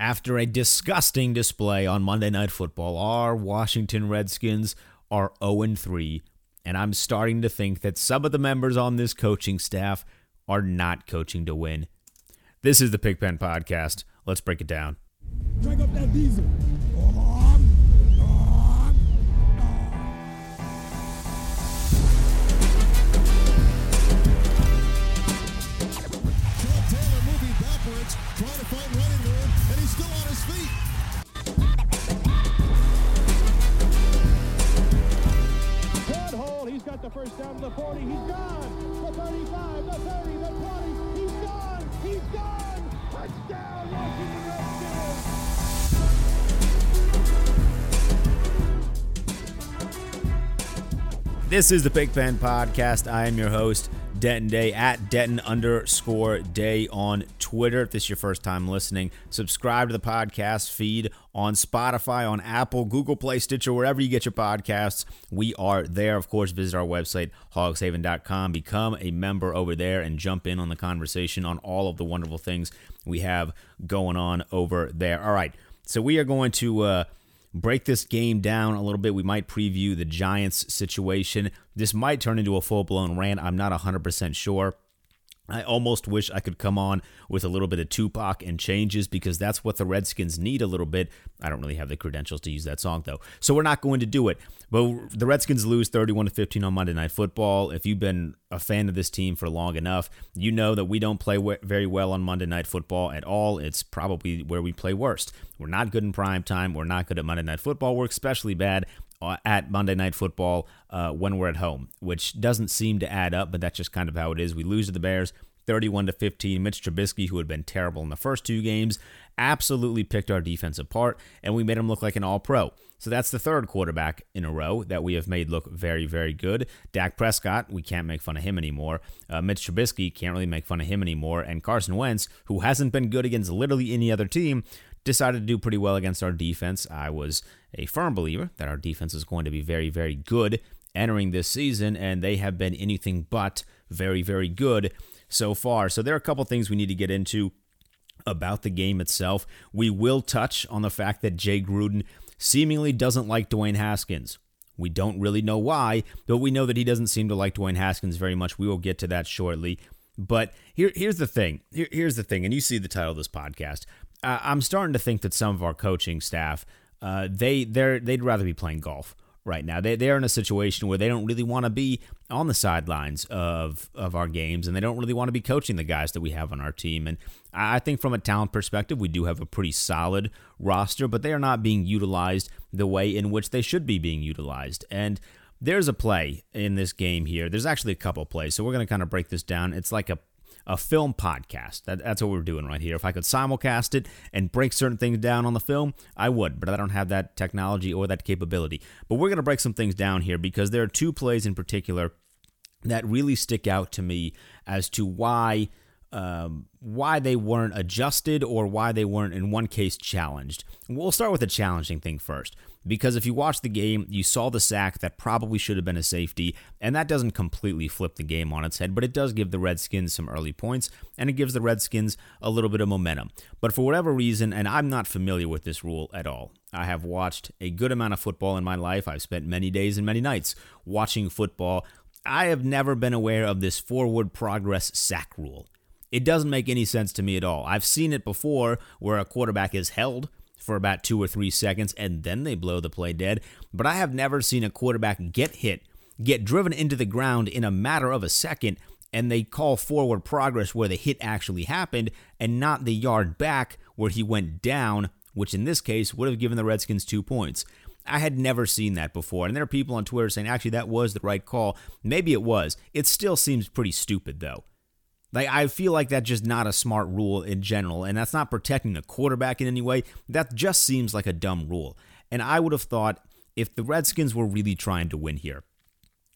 After a disgusting display on Monday Night Football, our Washington Redskins are 0 3, and I'm starting to think that some of the members on this coaching staff are not coaching to win. This is the Pigpen Podcast. Let's break it down. Drag up that diesel. First down to the 40. He's gone. The 35, the 30, the 20. He's gone. He's gone. Touchdown, Washington Redskins. This is the Big Pen Podcast. I am your host, Denton Day, at Denton underscore Day on Twitter. If this is your first time listening, subscribe to the podcast feed on Spotify, on Apple, Google Play, Stitcher, wherever you get your podcasts. We are there. Of course, visit our website, hogshaven.com. Become a member over there and jump in on the conversation on all of the wonderful things we have going on over there. All right. So we are going to uh, break this game down a little bit. We might preview the Giants situation. This might turn into a full blown rant. I'm not 100% sure. I almost wish I could come on with a little bit of Tupac and changes because that's what the Redskins need a little bit. I don't really have the credentials to use that song though. So we're not going to do it. But the Redskins lose 31 to 15 on Monday Night Football. If you've been a fan of this team for long enough, you know that we don't play very well on Monday Night Football at all. It's probably where we play worst. We're not good in prime time. We're not good at Monday Night Football. We're especially bad at Monday Night Football uh, when we're at home, which doesn't seem to add up, but that's just kind of how it is. We lose to the Bears 31 to 15. Mitch Trubisky, who had been terrible in the first two games, absolutely picked our defense apart, and we made him look like an all pro. So that's the third quarterback in a row that we have made look very, very good. Dak Prescott, we can't make fun of him anymore. Uh, Mitch Trubisky, can't really make fun of him anymore. And Carson Wentz, who hasn't been good against literally any other team, decided to do pretty well against our defense. I was a firm believer that our defense is going to be very, very good entering this season, and they have been anything but very, very good so far. So there are a couple things we need to get into about the game itself. We will touch on the fact that Jay Gruden seemingly doesn't like Dwayne Haskins. We don't really know why, but we know that he doesn't seem to like Dwayne Haskins very much. We will get to that shortly. But here, here's the thing. Here, here's the thing, and you see the title of this podcast. Uh, I'm starting to think that some of our coaching staff, uh, they they they'd rather be playing golf right now. They they're in a situation where they don't really want to be on the sidelines of of our games, and they don't really want to be coaching the guys that we have on our team. And I think from a talent perspective, we do have a pretty solid roster, but they are not being utilized the way in which they should be being utilized. And there's a play in this game here. There's actually a couple plays, so we're going to kind of break this down. It's like a a film podcast. That, that's what we're doing right here. If I could simulcast it and break certain things down on the film, I would, but I don't have that technology or that capability. But we're going to break some things down here because there are two plays in particular that really stick out to me as to why um, why they weren't adjusted or why they weren't in one case challenged. We'll start with the challenging thing first. Because if you watch the game, you saw the sack that probably should have been a safety, and that doesn't completely flip the game on its head, but it does give the Redskins some early points, and it gives the Redskins a little bit of momentum. But for whatever reason, and I'm not familiar with this rule at all, I have watched a good amount of football in my life. I've spent many days and many nights watching football. I have never been aware of this forward progress sack rule. It doesn't make any sense to me at all. I've seen it before where a quarterback is held for about two or three seconds and then they blow the play dead, but I have never seen a quarterback get hit, get driven into the ground in a matter of a second, and they call forward progress where the hit actually happened and not the yard back where he went down, which in this case would have given the Redskins two points. I had never seen that before. And there are people on Twitter saying, actually, that was the right call. Maybe it was. It still seems pretty stupid, though. Like I feel like that's just not a smart rule in general, and that's not protecting the quarterback in any way. That just seems like a dumb rule. And I would have thought if the Redskins were really trying to win here,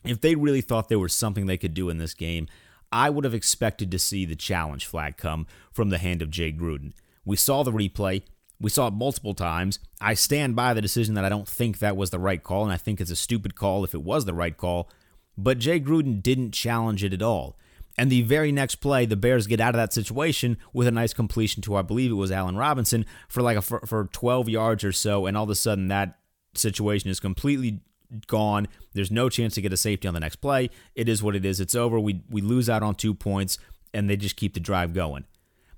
if they really thought there was something they could do in this game, I would have expected to see the challenge flag come from the hand of Jay Gruden. We saw the replay. We saw it multiple times. I stand by the decision that I don't think that was the right call, and I think it's a stupid call if it was the right call. But Jay Gruden didn't challenge it at all. And the very next play, the Bears get out of that situation with a nice completion to, I believe it was Allen Robinson, for like a, for, for 12 yards or so. And all of a sudden, that situation is completely gone. There's no chance to get a safety on the next play. It is what it is. It's over. We we lose out on two points, and they just keep the drive going.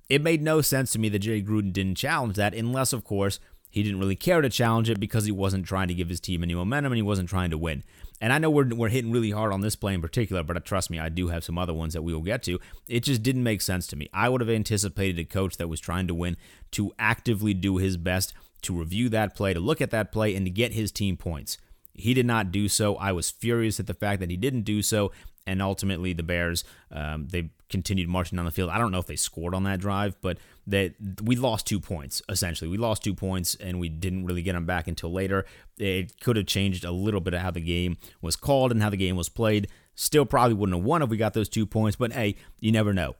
It made no sense to me that Jay Gruden didn't challenge that, unless, of course, he didn't really care to challenge it because he wasn't trying to give his team any momentum and he wasn't trying to win. And I know we're, we're hitting really hard on this play in particular, but trust me, I do have some other ones that we will get to. It just didn't make sense to me. I would have anticipated a coach that was trying to win to actively do his best to review that play, to look at that play, and to get his team points. He did not do so. I was furious at the fact that he didn't do so, and ultimately the Bears um, they continued marching down the field. I don't know if they scored on that drive, but that we lost two points essentially. We lost two points, and we didn't really get them back until later. It could have changed a little bit of how the game was called and how the game was played. Still, probably wouldn't have won if we got those two points, but hey, you never know.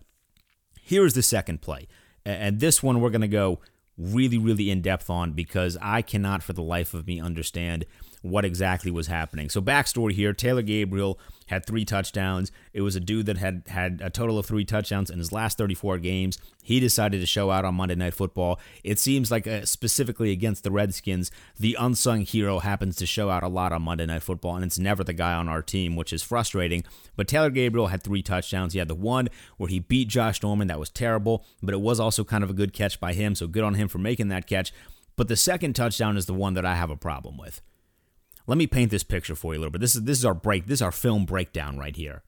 Here's the second play, and this one we're gonna go really, really in depth on because I cannot for the life of me understand what exactly was happening. So, backstory here Taylor Gabriel had three touchdowns. It was a dude that had had a total of three touchdowns in his last 34 games. He decided to show out on Monday Night Football. It seems like, uh, specifically against the Redskins, the unsung hero happens to show out a lot on Monday Night Football, and it's never the guy on our team, which is frustrating. But Taylor Gabriel had three touchdowns. He had the one where he beat Josh Norman. That was terrible, but it was also kind of a good catch by him, so good on him for making that catch. But the second touchdown is the one that I have a problem with. Let me paint this picture for you a little bit. This is this is our break. This is our film breakdown right here.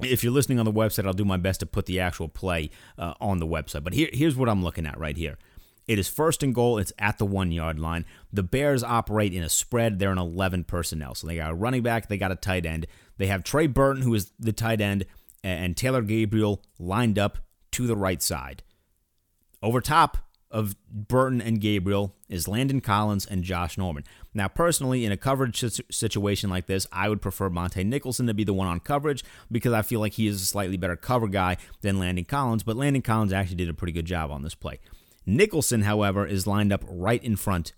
If you're listening on the website, I'll do my best to put the actual play uh, on the website. But here, here's what I'm looking at right here. It is first and goal. It's at the one yard line. The Bears operate in a spread. They're an 11 personnel. So they got a running back, they got a tight end. They have Trey Burton, who is the tight end, and Taylor Gabriel lined up to the right side. Over top, of Burton and Gabriel is Landon Collins and Josh Norman. Now, personally, in a coverage situation like this, I would prefer Montae Nicholson to be the one on coverage because I feel like he is a slightly better cover guy than Landon Collins, but Landon Collins actually did a pretty good job on this play. Nicholson, however, is lined up right in front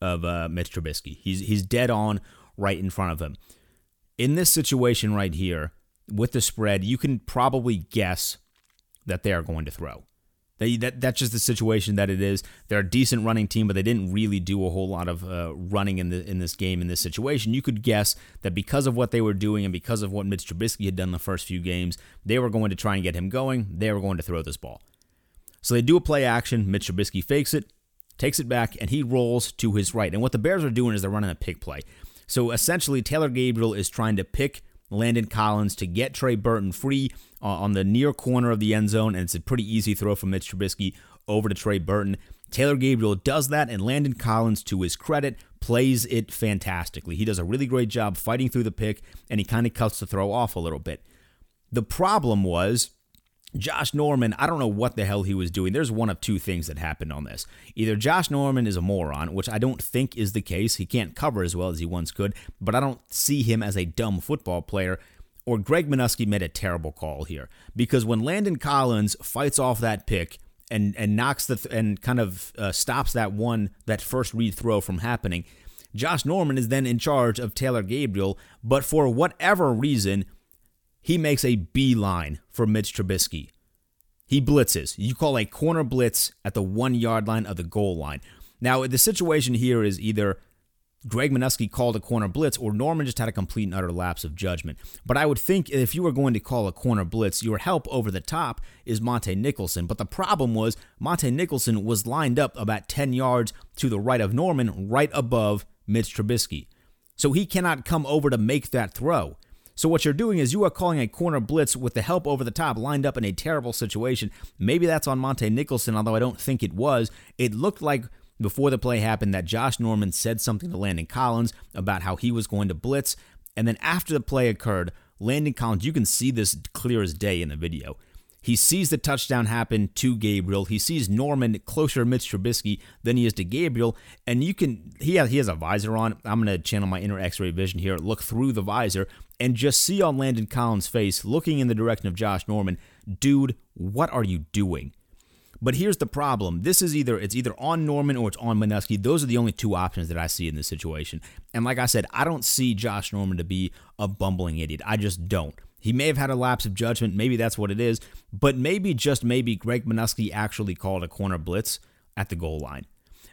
of uh, Mitch Trubisky. He's, he's dead on right in front of him. In this situation right here, with the spread, you can probably guess that they are going to throw. They, that that's just the situation that it is. They're a decent running team, but they didn't really do a whole lot of uh, running in the in this game in this situation. You could guess that because of what they were doing and because of what Mitch Trubisky had done the first few games, they were going to try and get him going. They were going to throw this ball. So they do a play action. Mitch Trubisky fakes it, takes it back, and he rolls to his right. And what the Bears are doing is they're running a pick play. So essentially, Taylor Gabriel is trying to pick Landon Collins to get Trey Burton free uh, on the near corner of the end zone, and it's a pretty easy throw from Mitch Trubisky over to Trey Burton. Taylor Gabriel does that, and Landon Collins, to his credit, plays it fantastically. He does a really great job fighting through the pick, and he kind of cuts the throw off a little bit. The problem was Josh Norman, I don't know what the hell he was doing. There's one of two things that happened on this. Either Josh Norman is a moron, which I don't think is the case. He can't cover as well as he once could, but I don't see him as a dumb football player. Or Greg Manusky made a terrible call here because when Landon Collins fights off that pick and and knocks the th- and kind of uh, stops that one that first read throw from happening, Josh Norman is then in charge of Taylor Gabriel, but for whatever reason, he makes a beeline for Mitch Trubisky. He blitzes. You call a corner blitz at the one yard line of the goal line. Now, the situation here is either Greg Manusky called a corner blitz or Norman just had a complete and utter lapse of judgment. But I would think if you were going to call a corner blitz, your help over the top is Montae Nicholson. But the problem was Montae Nicholson was lined up about 10 yards to the right of Norman, right above Mitch Trubisky. So he cannot come over to make that throw. So what you're doing is you are calling a corner blitz with the help over the top lined up in a terrible situation. Maybe that's on Montae Nicholson, although I don't think it was. It looked like before the play happened that Josh Norman said something to Landon Collins about how he was going to blitz. And then after the play occurred, Landon Collins, you can see this clear as day in the video. He sees the touchdown happen to Gabriel. He sees Norman closer to Mitch Trubisky than he is to Gabriel, and you can he has he has a visor on. I'm gonna channel my inner X-ray vision here, look through the visor, and just see on Landon Collins' face, looking in the direction of Josh Norman, dude, what are you doing? But here's the problem. This is either it's either on Norman or it's on Manusky. Those are the only two options that I see in this situation. And like I said, I don't see Josh Norman to be a bumbling idiot. I just don't. He may have had a lapse of judgment. Maybe that's what it is. But maybe, just maybe, Greg Manusky actually called a corner blitz at the goal line.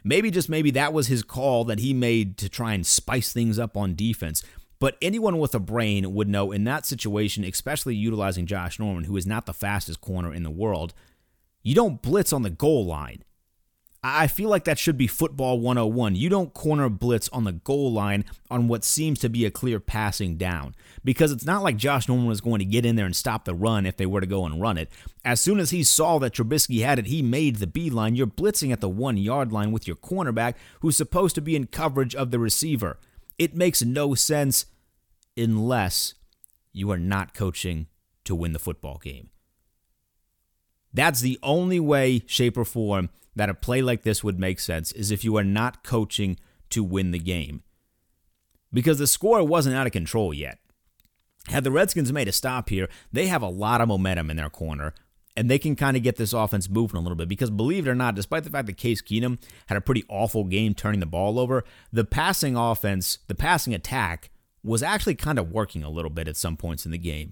Maybe, just maybe, that was his call that he made to try and spice things up on defense. But anyone with a brain would know in that situation, especially utilizing Josh Norman, who is not the fastest corner in the world, you don't blitz on the goal line. I feel like that should be football 101. You don't corner blitz on the goal line on what seems to be a clear passing down because it's not like Josh Norman was going to get in there and stop the run if they were to go and run it. As soon as he saw that Trubisky had it, he made the beeline. You're blitzing at the one yard line with your cornerback who's supposed to be in coverage of the receiver. It makes no sense unless you are not coaching to win the football game. That's the only way, shape, or form that a play like this would make sense is if you are not coaching to win the game. Because the score wasn't out of control yet. Had the Redskins made a stop here, they have a lot of momentum in their corner, and they can kind of get this offense moving a little bit. Because believe it or not, despite the fact that Case Keenum had a pretty awful game turning the ball over, the passing offense, the passing attack, was actually kind of working a little bit at some points in the game.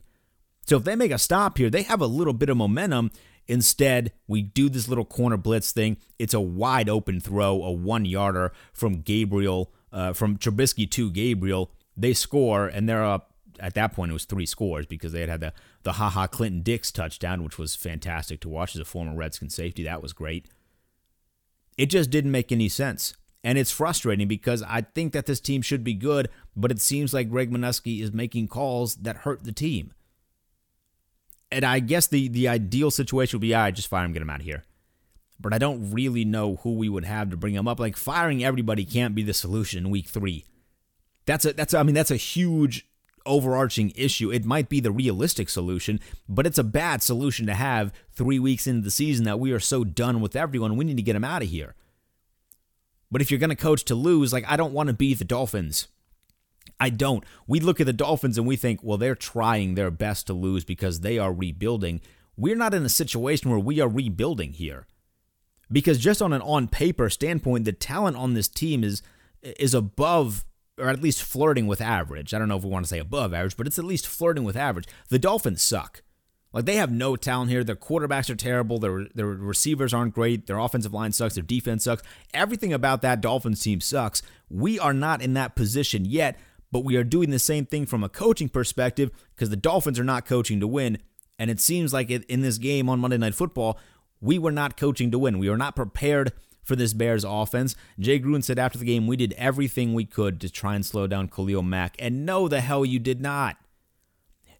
So if they make a stop here, they have a little bit of momentum, Instead, we do this little corner blitz thing. It's a wide open throw, a one yarder from Gabriel, uh, from Trubisky to Gabriel. They score, and they're up. At that point, it was three scores because they had had the the Ha Ha Clinton Dix touchdown, which was fantastic to watch as a former Redskin safety. That was great. It just didn't make any sense. And it's frustrating because I think that this team should be good, but it seems like Greg Manusky is making calls that hurt the team and I guess the the ideal situation would be, I right, just fire him, get him out of here. But I don't really know who we would have to bring him up. Like firing everybody can't be the solution in week three. That's a that's a, I mean that's a huge overarching issue. It might be the realistic solution, but it's a bad solution to have three weeks into the season that we are so done with everyone. We need to get him out of here. But if you're going to coach to lose, like I don't want to be the Dolphins. I don't. We look at the Dolphins and we think, well, they're trying their best to lose because they are rebuilding. We're not in a situation where we are rebuilding here. Because just on an on paper standpoint, the talent on this team is is above or at least flirting with average. I don't know if we want to say above average, but it's at least flirting with average. The Dolphins suck. Like they have no talent here. Their quarterbacks are terrible. Their their receivers aren't great. Their offensive line sucks. Their defense sucks. Everything about that Dolphins team sucks. We are not in that position yet but we are doing the same thing from a coaching perspective because the Dolphins are not coaching to win. And it seems like in this game on Monday Night Football, we were not coaching to win. We were not prepared for this Bears offense. Jay Gruden said after the game, we did everything we could to try and slow down Khalil Mack. And no, the hell you did not.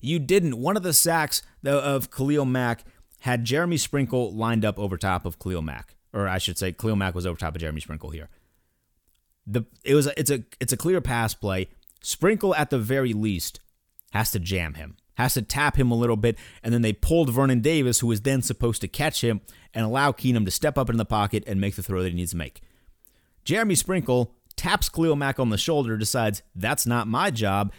You didn't. One of the sacks of Khalil Mack had Jeremy Sprinkle lined up over top of Khalil Mack. Or I should say, Khalil Mack was over top of Jeremy Sprinkle here. The it was a, it's a it's a clear pass play. Sprinkle, at the very least, has to jam him, has to tap him a little bit, and then they pulled Vernon Davis, who was then supposed to catch him and allow Keenum to step up in the pocket and make the throw that he needs to make. Jeremy Sprinkle taps Khalil Mack on the shoulder, decides that's not my job,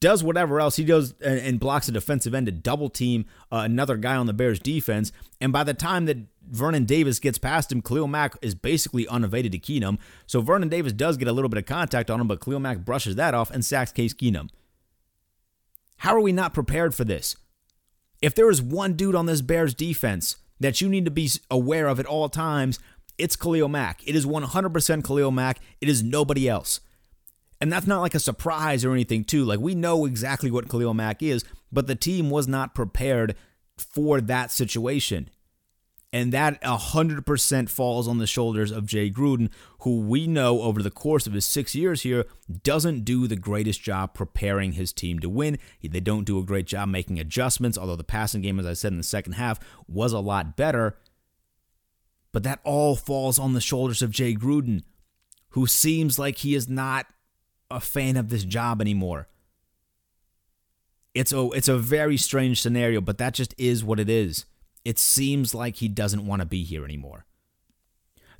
does whatever else he does and, blocks a defensive end to double team uh, another guy on the Bears defense. And by the time that Vernon Davis gets past him, Khalil Mack is basically unevaded to Keenum. So Vernon Davis does get a little bit of contact on him, but Khalil Mack brushes that off and sacks Case Keenum. How are we not prepared for this? If there is one dude on this Bears defense that you need to be aware of at all times, it's Khalil Mack. It is 100% Khalil Mack. It is nobody else. And that's not like a surprise or anything, too. Like, we know exactly what Khalil Mack is, but the team was not prepared for that situation. And that 100% falls on the shoulders of Jay Gruden, who we know over the course of his six years here doesn't do the greatest job preparing his team to win. They don't do a great job making adjustments, although the passing game, as I said in the second half, was a lot better. But that all falls on the shoulders of Jay Gruden, who seems like he is not a fan of this job anymore. It's a it's a very strange scenario, but that just is what it is. It seems like he doesn't want to be here anymore.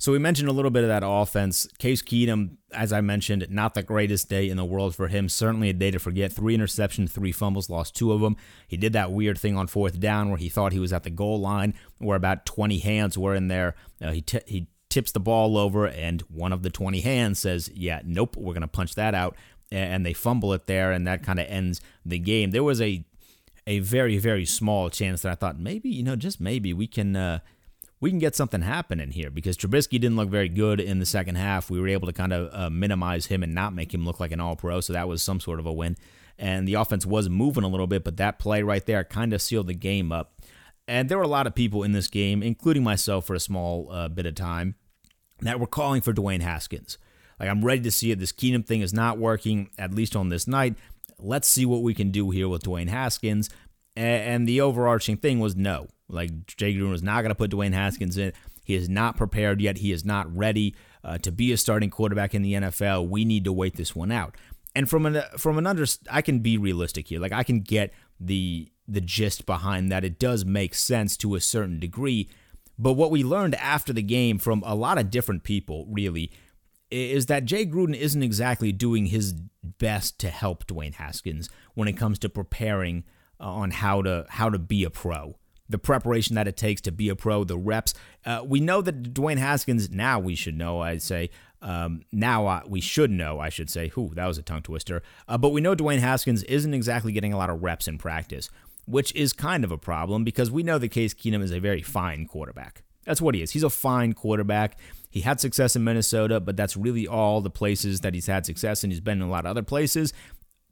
So we mentioned a little bit of that offense. Case Keenum, as I mentioned, not the greatest day in the world for him. Certainly a day to forget. Three interceptions, three fumbles, lost two of them. He did that weird thing on fourth down where he thought he was at the goal line, where about 20 hands were in there. Uh, he t- he tips the ball over, and one of the 20 hands says, Yeah, nope, we're going to punch that out. And they fumble it there, and that kind of ends the game. There was a a very very small chance that I thought maybe you know just maybe we can uh, we can get something happening here because Trubisky didn't look very good in the second half. We were able to kind of uh, minimize him and not make him look like an All Pro, so that was some sort of a win. And the offense was moving a little bit, but that play right there kind of sealed the game up. And there were a lot of people in this game, including myself for a small uh, bit of time, that were calling for Dwayne Haskins. Like, I'm ready to see it. This Keenum thing is not working, at least on this night. Let's see what we can do here with Dwayne Haskins. And the overarching thing was no. Like, Jay Gruden was not going to put Dwayne Haskins in. He is not prepared yet. He is not ready uh, to be a starting quarterback in the NFL. We need to wait this one out. And from an from an under, I can be realistic here. Like I can get the the gist behind that. It does make sense to a certain degree. But what we learned after the game from a lot of different people, really, is that Jay Gruden isn't exactly doing his best to help Dwayne Haskins when it comes to preparing uh, on how to how to be a pro. The preparation that it takes to be a pro, the reps. Uh, we know that Dwayne Haskins now we should know. I'd say um, now uh, we should know. I should say. Whew, that was a tongue twister. Uh, but we know Dwayne Haskins isn't exactly getting a lot of reps in practice which is kind of a problem because we know that Case Keenum is a very fine quarterback. That's what he is. He's a fine quarterback. He had success in Minnesota, but that's really all the places that he's had success, and he's been in a lot of other places.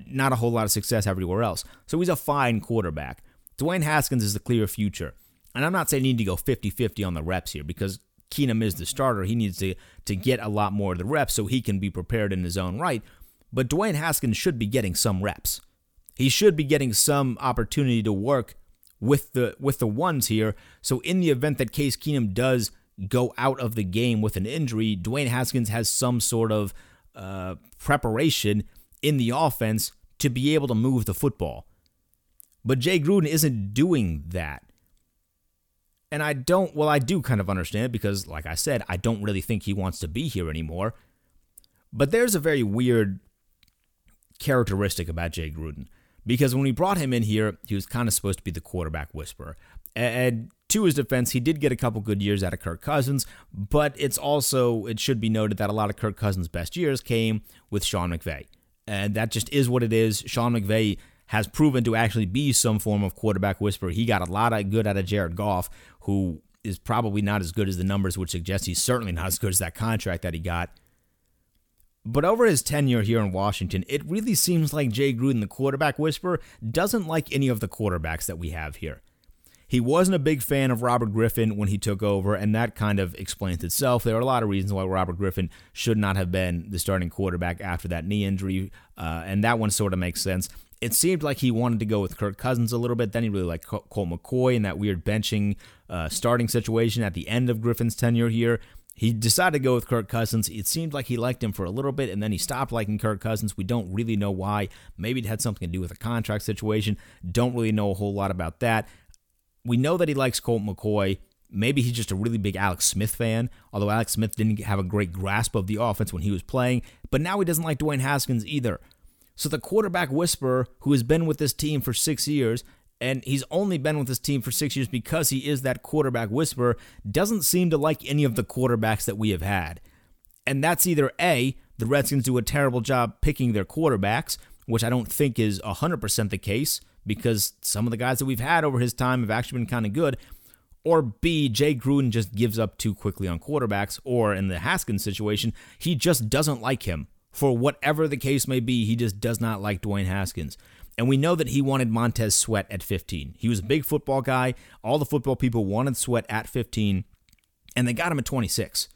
Not a whole lot of success everywhere else. So he's a fine quarterback. Dwayne Haskins is the clear future. And I'm not saying you need to go 50 50 on the reps here because Keenum is the starter. He needs to, to get a lot more of the reps so he can be prepared in his own right. But Dwayne Haskins should be getting some reps. He should be getting some opportunity to work with the with the ones here. So in the event that Case Keenum does go out of the game with an injury, Dwayne Haskins has some sort of uh, preparation in the offense to be able to move the football. But Jay Gruden isn't doing that. And I don't, well, I do kind of understand it because, like I said, I don't really think he wants to be here anymore. But there's a very weird characteristic about Jay Gruden because when we brought him in here, he was kind of supposed to be the quarterback whisperer. And to his defense, he did get a couple good years out of Kirk Cousins, but it's also, it should be noted that a lot of Kirk Cousins' best years came with Sean McVay. And that just is what it is. Sean McVay has proven to actually be some form of quarterback whisperer. He got a lot of good out of Jared Goff, who is probably not as good as the numbers would suggest. He's certainly not as good as that contract that he got. But over his tenure here in Washington, it really seems like Jay Gruden, the quarterback whisperer, doesn't like any of the quarterbacks that we have here. He wasn't a big fan of Robert Griffin when he took over, and that kind of explains itself. There are a lot of reasons why Robert Griffin should not have been the starting quarterback after that knee injury, uh, and that one sort of makes sense. It seemed like he wanted to go with Kirk Cousins a little bit. Then he really liked Colt McCoy in that weird benching uh, starting situation at the end of Griffin's tenure here. He decided to go with Kirk Cousins. It seemed like he liked him for a little bit, and then he stopped liking Kirk Cousins. We don't really know why. Maybe it had something to do with a contract situation. Don't really know a whole lot about that. We know that he likes Colt McCoy. Maybe he's just a really big Alex Smith fan, although Alex Smith didn't have a great grasp of the offense when he was playing. But now he doesn't like Dwayne Haskins either. So the quarterback whisperer, who has been with this team for six years and he's only been with this team for six years because he is that quarterback whisperer, doesn't seem to like any of the quarterbacks that we have had. And that's either A, the Redskins do a terrible job picking their quarterbacks, which I don't think is 100% the case because some of the guys that we've had over his time have actually been kind of good. Or B, Jay Gruden just gives up too quickly on quarterbacks, or in the Haskins situation, he just doesn't like him. For whatever the case may be, he just does not like Dwayne Haskins. And we know that he wanted Montez Sweat at 15. He was a big football guy. All the football people wanted Sweat at 15, and they got him at 26.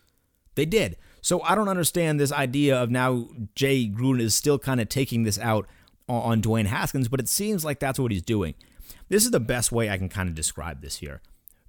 They did. So I don't understand this idea of now Jay Gruden is still kind of taking this out on Dwayne Haskins, but it seems like that's what he's doing. This is the best way I can kind of describe this here.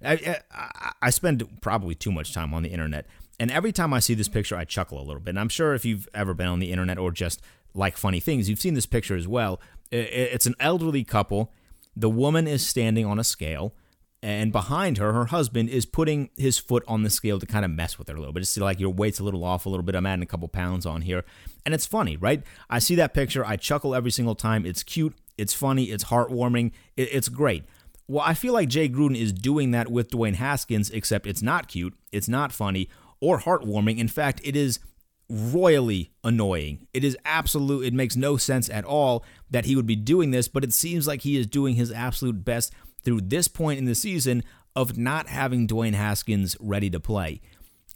I, I, I spend probably too much time on the internet, and every time I see this picture, I chuckle a little bit. And I'm sure if you've ever been on the internet or just like funny things, you've seen this picture as well. It's an elderly couple. The woman is standing on a scale, and behind her, her husband is putting his foot on the scale to kind of mess with her a little bit. It's like your weight's a little off a little bit. I'm adding a couple pounds on here. And it's funny, right? I see that picture. I chuckle every single time. It's cute. It's funny. It's heartwarming. It's great. Well, I feel like Jay Gruden is doing that with Dwayne Haskins, except it's not cute. It's not funny or heartwarming. In fact, it is royally annoying. It is absolute, it makes no sense at all that he would be doing this, but it seems like he is doing his absolute best through this point in the season of not having Dwayne Haskins ready to play.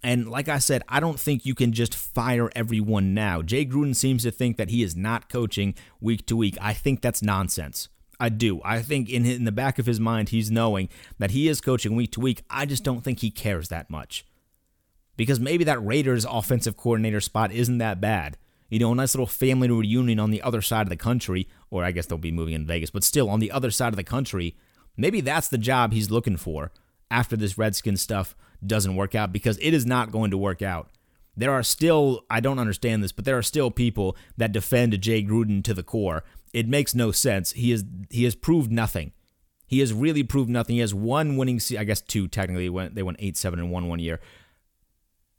And like I said, I don't think you can just fire everyone now. Jay Gruden seems to think that he is not coaching week to week. I think that's nonsense. I do. I think in in the back of his mind, he's knowing that he is coaching week to week. I just don't think he cares that much because maybe that Raiders offensive coordinator spot isn't that bad. You know, a nice little family reunion on the other side of the country, or I guess they'll be moving in Vegas, but still on the other side of the country. Maybe that's the job he's looking for after this Redskin stuff doesn't work out because it is not going to work out. There are still, I don't understand this, but there are still people that defend Jay Gruden to the core. It makes no sense. He is he has proved nothing. He has really proved nothing. He has one winning, I guess two technically. They went eight seven and one one year,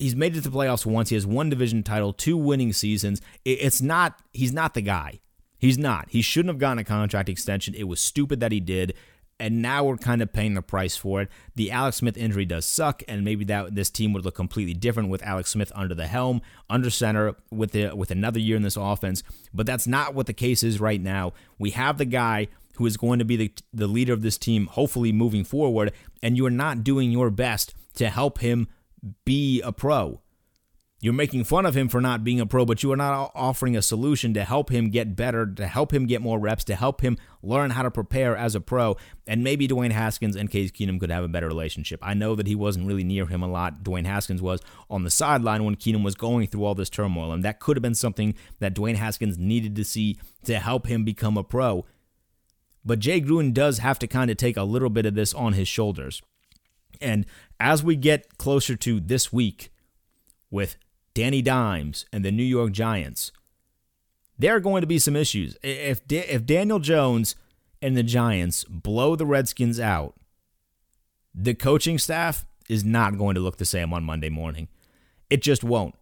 He's made it to the playoffs once. He has one division title, two winning seasons. It's not, he's not the guy. He's not. He shouldn't have gotten a contract extension. It was stupid that he did. And now we're kind of paying the price for it. The Alex Smith injury does suck, and maybe that this team would look completely different with Alex Smith under the helm, under center, with the with another year in this offense. But that's not what the case is right now. We have the guy who is going to be the, the leader of this team, hopefully moving forward, and you are not doing your best to help him be a pro. You're making fun of him for not being a pro, but you are not offering a solution to help him get better, to help him get more reps, to help him learn how to prepare as a pro. And maybe Dwayne Haskins and Case Keenum could have a better relationship. I know that he wasn't really near him a lot. Dwayne Haskins was on the sideline when Keenum was going through all this turmoil. And that could have been something that Dwayne Haskins needed to see to help him become a pro. But Jay Gruden does have to kind of take a little bit of this on his shoulders. And as we get closer to this week with Danny Dimes and the New York Giants, there are going to be some issues. If if Daniel Jones and the Giants blow the Redskins out, the coaching staff is not going to look the same on Monday morning. It just won't.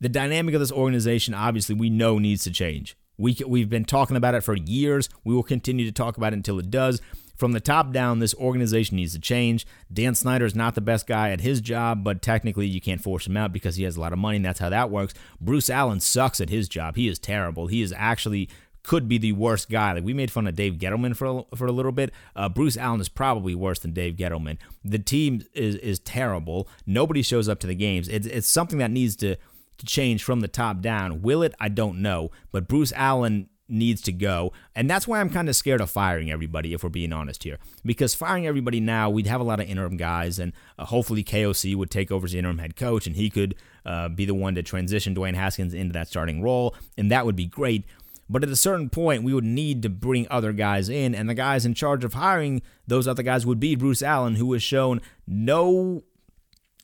The dynamic of this organization, obviously, we know needs to change. We, we've been talking about it for years. We will continue to talk about it until it does. From the top down, this organization needs to change. Dan Snyder is not the best guy at his job, but technically you can't force him out because he has a lot of money, and that's how that works. Bruce Allen sucks at his job. He is terrible. He is actually could be the worst guy. Like we made fun of Dave Gettleman for a, for a little bit. Uh, Bruce Allen is probably worse than Dave Gettleman. The team is is terrible. Nobody shows up to the games. It's it's something that needs to to change from the top down. Will it? I don't know. But Bruce Allen needs to go. And that's why I'm kind of scared of firing everybody, if we're being honest here. Because firing everybody now, we'd have a lot of interim guys, and uh, hopefully KOC would take over as the interim head coach, and he could uh, be the one to transition Dwayne Haskins into that starting role, and that would be great. But at a certain point, we would need to bring other guys in, and the guys in charge of hiring those other guys would be Bruce Allen, who has shown no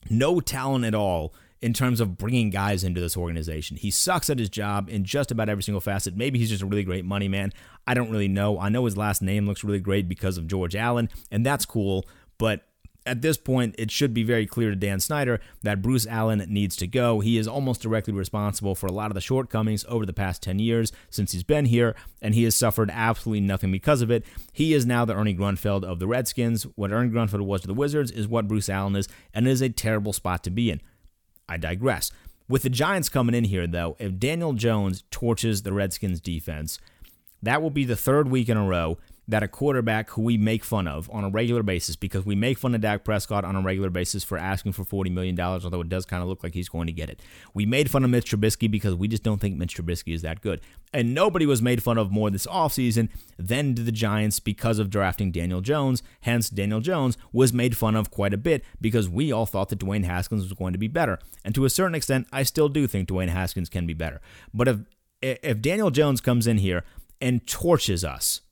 no talent at all in terms of bringing guys into this organization. He sucks at his job in just about every single facet. Maybe he's just a really great money man. I don't really know. I know his last name looks really great because of George Allen, and that's cool, but at this point, it should be very clear to Dan Snyder that Bruce Allen needs to go. He is almost directly responsible for a lot of the shortcomings over the past 10 years since he's been here, and he has suffered absolutely nothing because of it. He is now the Ernie Grunfeld of the Redskins. What Ernie Grunfeld was to the Wizards is what Bruce Allen is, and it is a terrible spot to be in. I digress. With the Giants coming in here, though, if Daniel Jones torches the Redskins defense, that will be the third week in a row that a quarterback who we make fun of on a regular basis, because we make fun of Dak Prescott on a regular basis for asking for $40 million, although it does kind of look like he's going to get it. We made fun of Mitch Trubisky because we just don't think Mitch Trubisky is that good. And nobody was made fun of more this offseason than the Giants because of drafting Daniel Jones. Hence, Daniel Jones was made fun of quite a bit because we all thought that Dwayne Haskins was going to be better. And to a certain extent, I still do think Dwayne Haskins can be better. But if if Daniel Jones comes in here and torches us,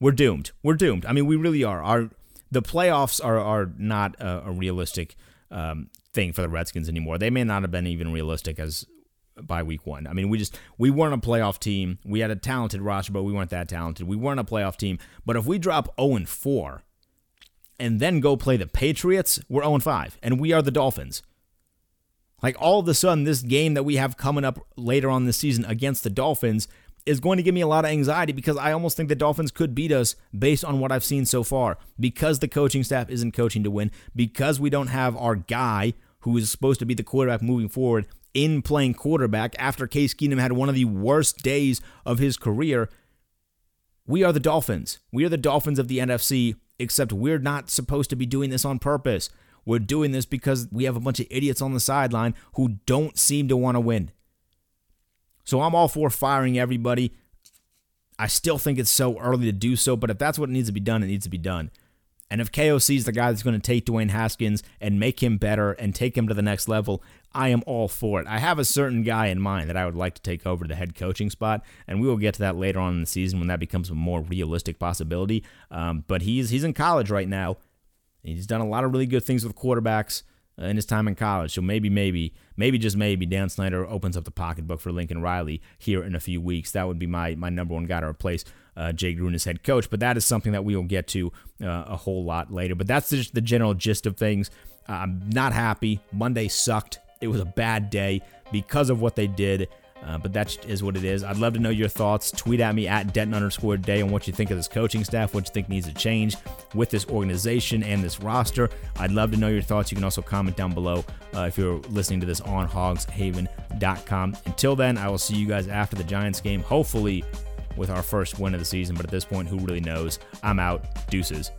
we're doomed. We're doomed. I mean, we really are. Our the playoffs are are not a, a realistic um, thing for the Redskins anymore. They may not have been even realistic as by week one. I mean, we just we weren't a playoff team. We had a talented roster, but we weren't that talented. We weren't a playoff team. But if we drop 0 and 4 and then go play the Patriots, we're 0 and 5, and we are the Dolphins. Like all of a sudden, this game that we have coming up later on this season against the Dolphins is going to give me a lot of anxiety because I almost think the Dolphins could beat us based on what I've seen so far. Because the coaching staff isn't coaching to win, because we don't have our guy who is supposed to be the quarterback moving forward, in playing quarterback after Case Keenum had one of the worst days of his career. We are the Dolphins. We are the Dolphins of the NFC, except we're not supposed to be doing this on purpose. We're doing this because we have a bunch of idiots on the sideline who don't seem to want to win. So I'm all for firing everybody. I still think it's so early to do so, but if that's what needs to be done, it needs to be done. And if KOC is the guy that's going to take Dwayne Haskins and make him better and take him to the next level, I am all for it. I have a certain guy in mind that I would like to take over the head coaching spot, and we will get to that later on in the season when that becomes a more realistic possibility. Um, but he's he's in college right now. He's done a lot of really good things with quarterbacks in his time in college. So maybe, maybe, maybe just maybe Dan Snyder opens up the pocketbook for Lincoln Riley here in a few weeks. That would be my my number one guy to replace uh, Jay Gruden as head coach. But that is something that we will get to uh, a whole lot later. But that's just the general gist of things. Uh, I'm not happy. Monday sucked. It was a bad day because of what they did. Uh, but that is what it is. I'd love to know your thoughts. Tweet at me at Denton underscore day on what you think of this coaching staff, what you think needs to change with this organization and this roster. I'd love to know your thoughts. You can also comment down below uh, if you're listening to this on hogshaven.com. Until then, I will see you guys after the Giants game, hopefully with our first win of the season. But at this point, who really knows? I'm out. Deuces.